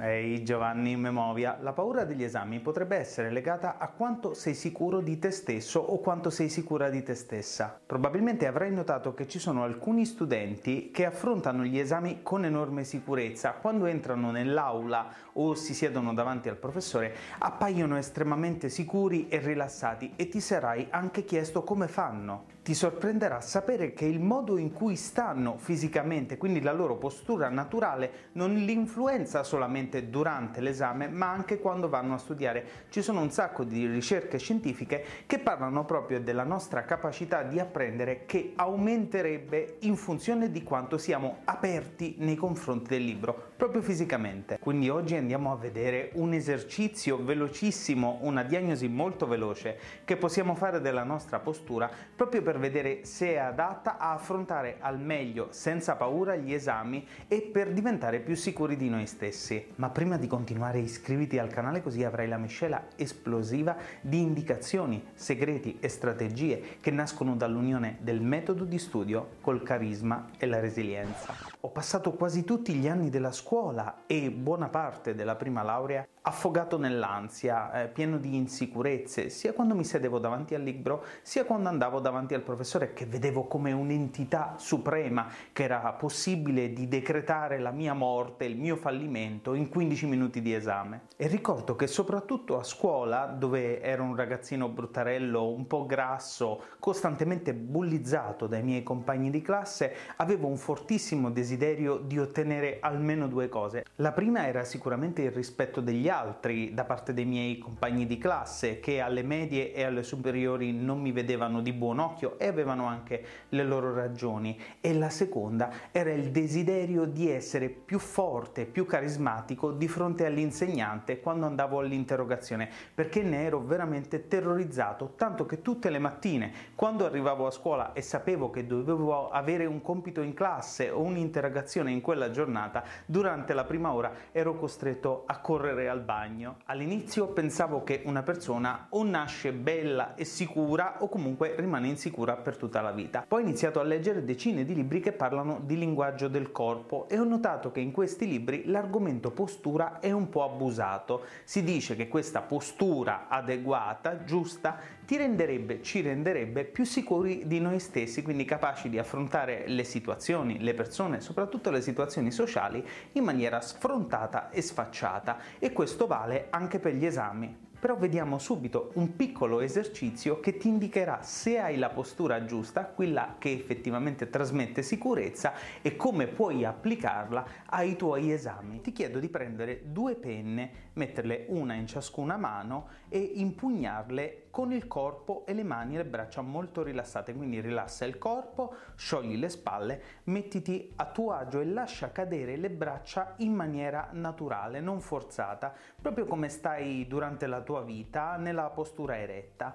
Ehi Giovanni Memovia, la paura degli esami potrebbe essere legata a quanto sei sicuro di te stesso o quanto sei sicura di te stessa. Probabilmente avrai notato che ci sono alcuni studenti che affrontano gli esami con enorme sicurezza. Quando entrano nell'aula o si siedono davanti al professore appaiono estremamente sicuri e rilassati e ti sarai anche chiesto come fanno. Ti sorprenderà sapere che il modo in cui stanno fisicamente, quindi la loro postura naturale, non li influenza solamente durante l'esame, ma anche quando vanno a studiare. Ci sono un sacco di ricerche scientifiche che parlano proprio della nostra capacità di apprendere che aumenterebbe in funzione di quanto siamo aperti nei confronti del libro, proprio fisicamente. Quindi oggi andiamo a vedere un esercizio velocissimo, una diagnosi molto veloce che possiamo fare della nostra postura proprio per vedere se è adatta a affrontare al meglio, senza paura, gli esami e per diventare più sicuri di noi stessi. Ma prima di continuare iscriviti al canale così avrai la miscela esplosiva di indicazioni, segreti e strategie che nascono dall'unione del metodo di studio col carisma e la resilienza. Ho passato quasi tutti gli anni della scuola e buona parte della prima laurea affogato nell'ansia, eh, pieno di insicurezze, sia quando mi sedevo davanti al libro, sia quando andavo davanti al professore che vedevo come un'entità suprema che era possibile di decretare la mia morte, il mio fallimento in 15 minuti di esame. E ricordo che soprattutto a scuola, dove ero un ragazzino bruttarello, un po' grasso, costantemente bullizzato dai miei compagni di classe, avevo un fortissimo desiderio di ottenere almeno due cose. La prima era sicuramente il rispetto degli altri da parte dei miei compagni di classe che alle medie e alle superiori non mi vedevano di buon occhio e avevano anche le loro ragioni. E la seconda era il desiderio di essere più forte, più carismatico di fronte all'insegnante quando andavo all'interrogazione perché ne ero veramente terrorizzato tanto che tutte le mattine quando arrivavo a scuola e sapevo che dovevo avere un compito in classe o un'interrogazione in quella giornata durante la prima ora ero costretto a correre al bagno. All'inizio pensavo che una persona o nasce bella e sicura o comunque rimane insicura per tutta la vita. Poi ho iniziato a leggere decine di libri che parlano di linguaggio del corpo e ho notato che in questi libri l'argomento postura è un po' abusato. Si dice che questa postura adeguata, giusta, ti renderebbe, ci renderebbe più sicuri di noi stessi, quindi capaci di affrontare le situazioni, le persone, soprattutto le situazioni sociali, in maniera sfrontata e sfacciata. E questo vale anche per gli esami. Però vediamo subito un piccolo esercizio che ti indicherà se hai la postura giusta, quella che effettivamente trasmette sicurezza e come puoi applicarla ai tuoi esami. Ti chiedo di prendere due penne, metterle una in ciascuna mano e impugnarle con il corpo e le mani e le braccia molto rilassate. Quindi rilassa il corpo, sciogli le spalle, mettiti a tuo agio e lascia cadere le braccia in maniera naturale, non forzata, proprio come stai durante la tua vita nella postura eretta.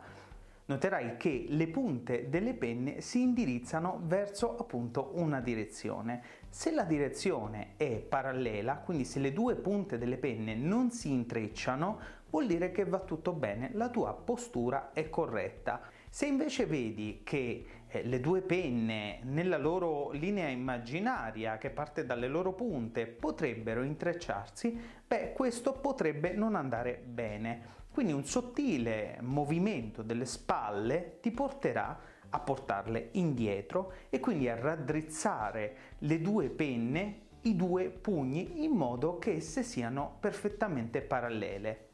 Noterai che le punte delle penne si indirizzano verso appunto una direzione. Se la direzione è parallela, quindi se le due punte delle penne non si intrecciano, vuol dire che va tutto bene, la tua postura è corretta. Se invece vedi che eh, le due penne nella loro linea immaginaria che parte dalle loro punte potrebbero intrecciarsi, beh, questo potrebbe non andare bene. Quindi un sottile movimento delle spalle ti porterà a portarle indietro e quindi a raddrizzare le due penne, i due pugni, in modo che esse siano perfettamente parallele.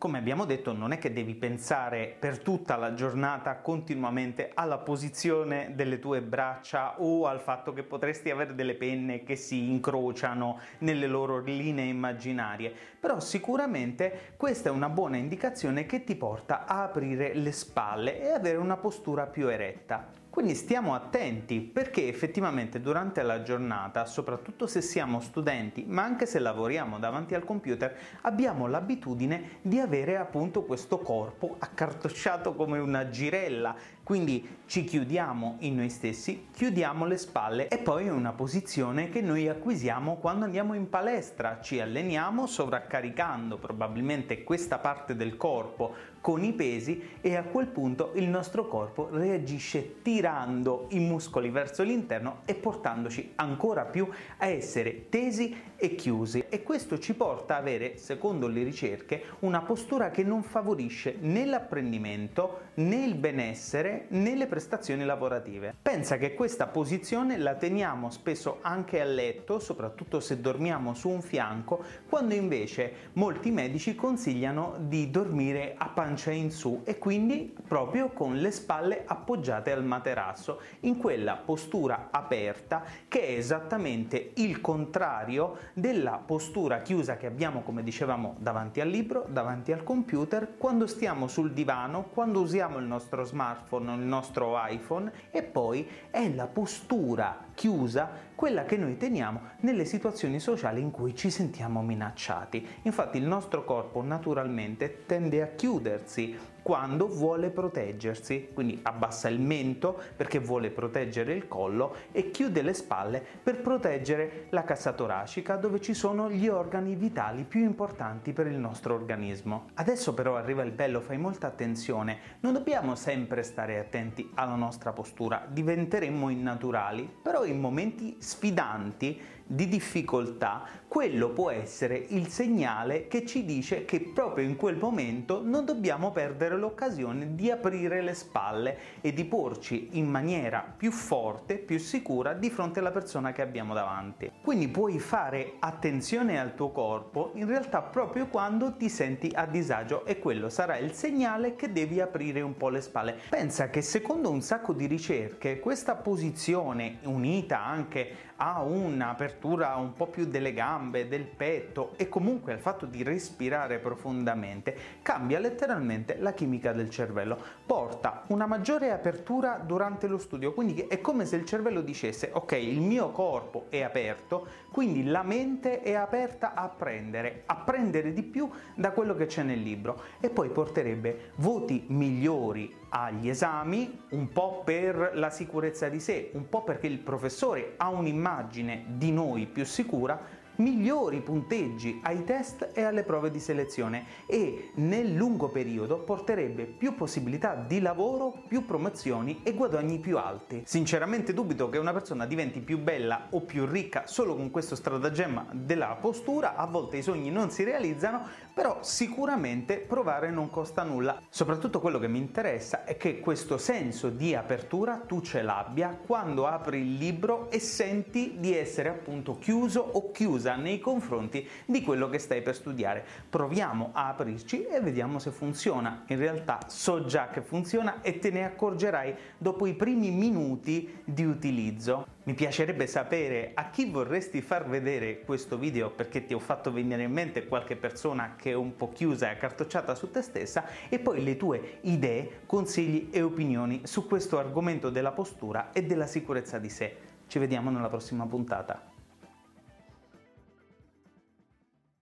Come abbiamo detto, non è che devi pensare per tutta la giornata continuamente alla posizione delle tue braccia o al fatto che potresti avere delle penne che si incrociano nelle loro linee immaginarie, però sicuramente questa è una buona indicazione che ti porta a aprire le spalle e avere una postura più eretta. Quindi stiamo attenti perché effettivamente durante la giornata, soprattutto se siamo studenti, ma anche se lavoriamo davanti al computer, abbiamo l'abitudine di avere appunto questo corpo accartocciato come una girella. Quindi ci chiudiamo in noi stessi, chiudiamo le spalle e poi è una posizione che noi acquisiamo quando andiamo in palestra, ci alleniamo sovraccaricando probabilmente questa parte del corpo con i pesi e a quel punto il nostro corpo reagisce tirando i muscoli verso l'interno e portandoci ancora più a essere tesi e chiusi e questo ci porta a avere, secondo le ricerche, una postura che non favorisce né l'apprendimento né il benessere né le prestazioni lavorative. Pensa che questa posizione la teniamo spesso anche a letto, soprattutto se dormiamo su un fianco, quando invece molti medici consigliano di dormire a pancia pancia in su e quindi proprio con le spalle appoggiate al materasso in quella postura aperta che è esattamente il contrario della postura chiusa che abbiamo come dicevamo davanti al libro, davanti al computer, quando stiamo sul divano, quando usiamo il nostro smartphone il nostro iPhone e poi è la postura chiusa quella che noi teniamo nelle situazioni sociali in cui ci sentiamo minacciati. Infatti il nostro corpo naturalmente tende a chiudersi quando vuole proteggersi, quindi abbassa il mento perché vuole proteggere il collo e chiude le spalle per proteggere la cassa toracica dove ci sono gli organi vitali più importanti per il nostro organismo. Adesso però arriva il bello, fai molta attenzione, non dobbiamo sempre stare attenti alla nostra postura, diventeremmo innaturali, però in momenti sfidanti di difficoltà, quello può essere il segnale che ci dice che proprio in quel momento non dobbiamo perdere l'occasione di aprire le spalle e di porci in maniera più forte, più sicura di fronte alla persona che abbiamo davanti. Quindi puoi fare attenzione al tuo corpo in realtà proprio quando ti senti a disagio e quello sarà il segnale che devi aprire un po' le spalle. Pensa che secondo un sacco di ricerche questa posizione unita anche a un'apertura un'apertura un po' più delle gambe, del petto e comunque al fatto di respirare profondamente cambia letteralmente la chimica del cervello, porta una maggiore apertura durante lo studio, quindi è come se il cervello dicesse ok il mio corpo è aperto, quindi la mente è aperta a apprendere, apprendere di più da quello che c'è nel libro e poi porterebbe voti migliori agli esami, un po' per la sicurezza di sé, un po' perché il professore ha un'immagine di noi più sicura migliori punteggi ai test e alle prove di selezione e nel lungo periodo porterebbe più possibilità di lavoro, più promozioni e guadagni più alti. Sinceramente dubito che una persona diventi più bella o più ricca solo con questo stratagemma della postura, a volte i sogni non si realizzano, però sicuramente provare non costa nulla. Soprattutto quello che mi interessa è che questo senso di apertura tu ce l'abbia quando apri il libro e senti di essere appunto chiuso o chiusa chiusa nei confronti di quello che stai per studiare. Proviamo a aprirci e vediamo se funziona. In realtà so già che funziona e te ne accorgerai dopo i primi minuti di utilizzo. Mi piacerebbe sapere a chi vorresti far vedere questo video perché ti ho fatto venire in mente qualche persona che è un po' chiusa e accartocciata su te stessa e poi le tue idee, consigli e opinioni su questo argomento della postura e della sicurezza di sé. Ci vediamo nella prossima puntata.